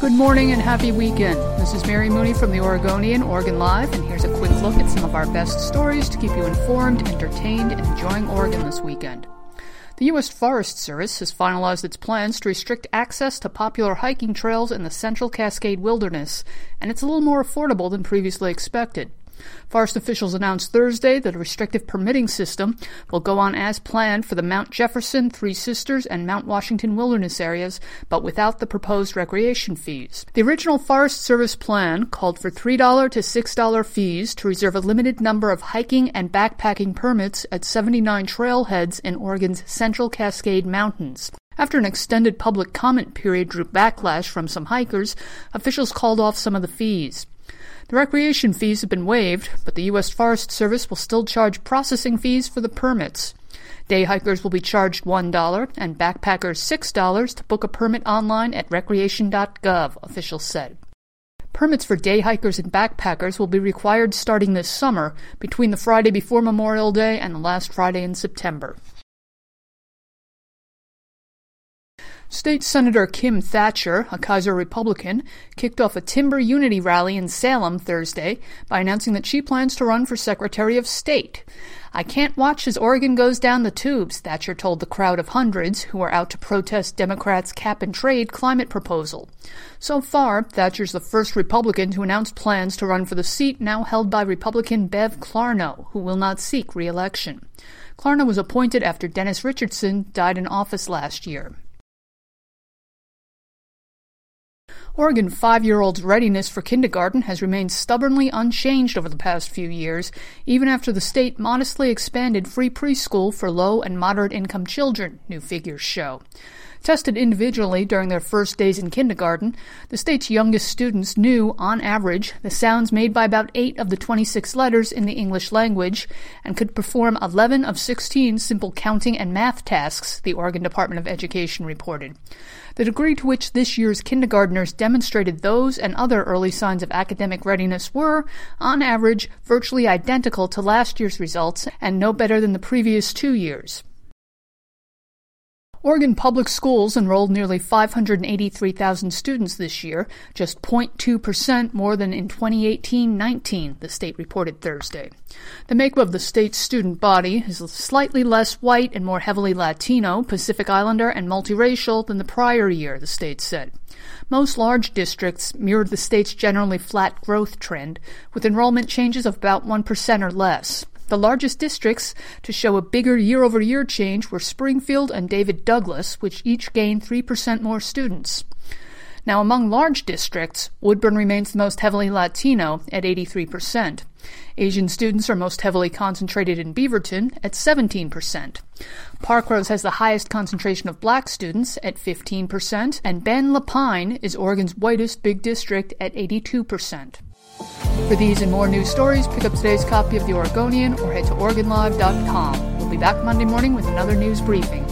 Good morning and happy weekend. This is Mary Mooney from the Oregonian, Oregon Live, and here's a quick look at some of our best stories to keep you informed, entertained, and enjoying Oregon this weekend. The U.S. Forest Service has finalized its plans to restrict access to popular hiking trails in the Central Cascade Wilderness, and it's a little more affordable than previously expected. Forest officials announced Thursday that a restrictive permitting system will go on as planned for the Mount Jefferson, Three Sisters, and Mount Washington wilderness areas, but without the proposed recreation fees. The original Forest Service plan called for $3 to $6 fees to reserve a limited number of hiking and backpacking permits at 79 trailheads in Oregon's Central Cascade Mountains. After an extended public comment period drew backlash from some hikers, officials called off some of the fees. The recreation fees have been waived, but the U.S. Forest Service will still charge processing fees for the permits. Day hikers will be charged $1 and backpackers $6 to book a permit online at recreation.gov, officials said. Permits for day hikers and backpackers will be required starting this summer, between the Friday before Memorial Day and the last Friday in September. State Senator Kim Thatcher, a Keizer Republican, kicked off a timber unity rally in Salem Thursday by announcing that she plans to run for Secretary of State. I can't watch as Oregon goes down the tubes, Thatcher told the crowd of hundreds who were out to protest Democrats' cap and trade climate proposal. So far, Thatcher's the first Republican to announce plans to run for the seat now held by Republican Bev Clarno, who will not seek re-election. Clarno was appointed after Dennis Richardson died in office last year. Oregon five year olds' readiness for kindergarten has remained stubbornly unchanged over the past few years, even after the state modestly expanded free preschool for low and moderate income children, new figures show. Tested individually during their first days in kindergarten, the state's youngest students knew, on average, the sounds made by about 8 of the 26 letters in the English language and could perform 11 of 16 simple counting and math tasks, the Oregon Department of Education reported. The degree to which this year's kindergartners demonstrated those and other early signs of academic readiness were, on average, virtually identical to last year's results and no better than the previous two years. Oregon Public Schools enrolled nearly 583,000 students this year, just 0.2% more than in 2018-19, the state reported Thursday. The makeup of the state's student body is slightly less white and more heavily Latino, Pacific Islander, and multiracial than the prior year, the state said. Most large districts mirrored the state's generally flat growth trend, with enrollment changes of about 1% or less. The largest districts to show a bigger year over year change were Springfield and David Douglas, which each gained 3% more students. Now, among large districts, Woodburn remains the most heavily Latino at 83%. Asian students are most heavily concentrated in Beaverton at 17%. Parkrose has the highest concentration of black students at 15%, and Bend-La Pine is Oregon's whitest big district at 82%. For these and more news stories, pick up today's copy of The Oregonian or head to OregonLive.com. We'll be back Monday morning with another news briefing.